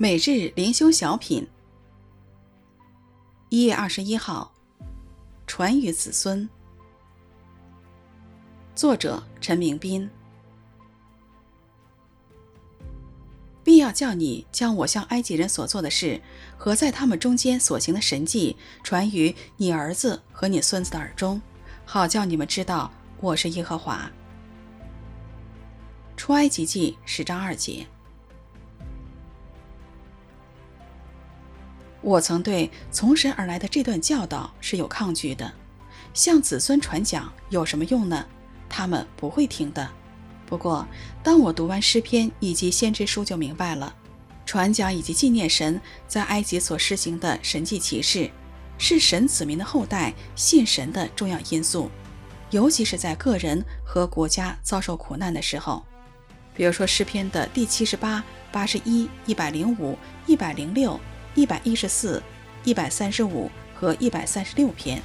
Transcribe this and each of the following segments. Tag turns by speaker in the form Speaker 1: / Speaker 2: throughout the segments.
Speaker 1: 每日灵修小品，一月二十一号，传与子孙。作者陈明斌。必要叫你将我向埃及人所做的事和在他们中间所行的神迹传于你儿子和你孙子的耳中，好叫你们知道我是耶和华。出埃及记十章二节。我曾对从神而来的这段教导是有抗拒的，向子孙传讲有什么用呢？他们不会听的。不过，当我读完诗篇以及先知书，就明白了，传讲以及纪念神在埃及所施行的神迹奇事，是神子民的后代信神的重要因素，尤其是在个人和国家遭受苦难的时候。比如说诗篇的第七十八、八十一、一百零五、一百零六。一百一十四、一百三十五和一百三十六篇，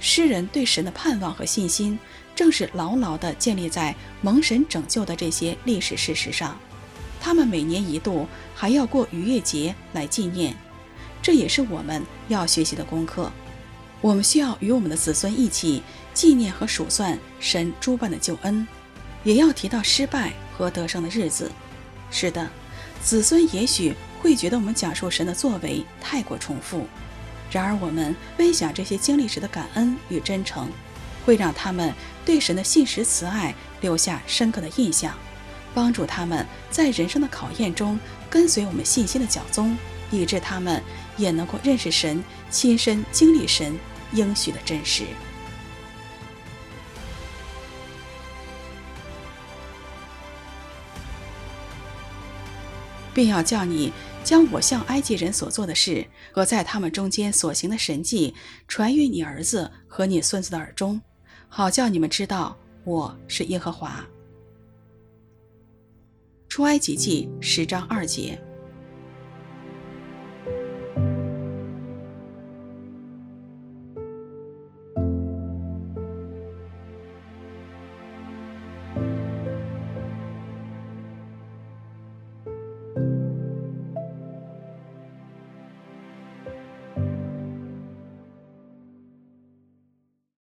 Speaker 1: 诗人对神的盼望和信心，正是牢牢地建立在蒙神拯救的这些历史事实上。他们每年一度还要过逾越节来纪念，这也是我们要学习的功课。我们需要与我们的子孙一起纪念和数算神诸般的救恩，也要提到失败和得胜的日子。是的，子孙也许。会觉得我们讲述神的作为太过重复，然而我们分享这些经历时的感恩与真诚，会让他们对神的信实慈爱留下深刻的印象，帮助他们在人生的考验中跟随我们信心的脚踪，以致他们也能够认识神，亲身经历神应许的真实。并要叫你将我向埃及人所做的事和在他们中间所行的神迹传于你儿子和你孙子的耳中，好叫你们知道我是耶和华。出埃及记十章二节。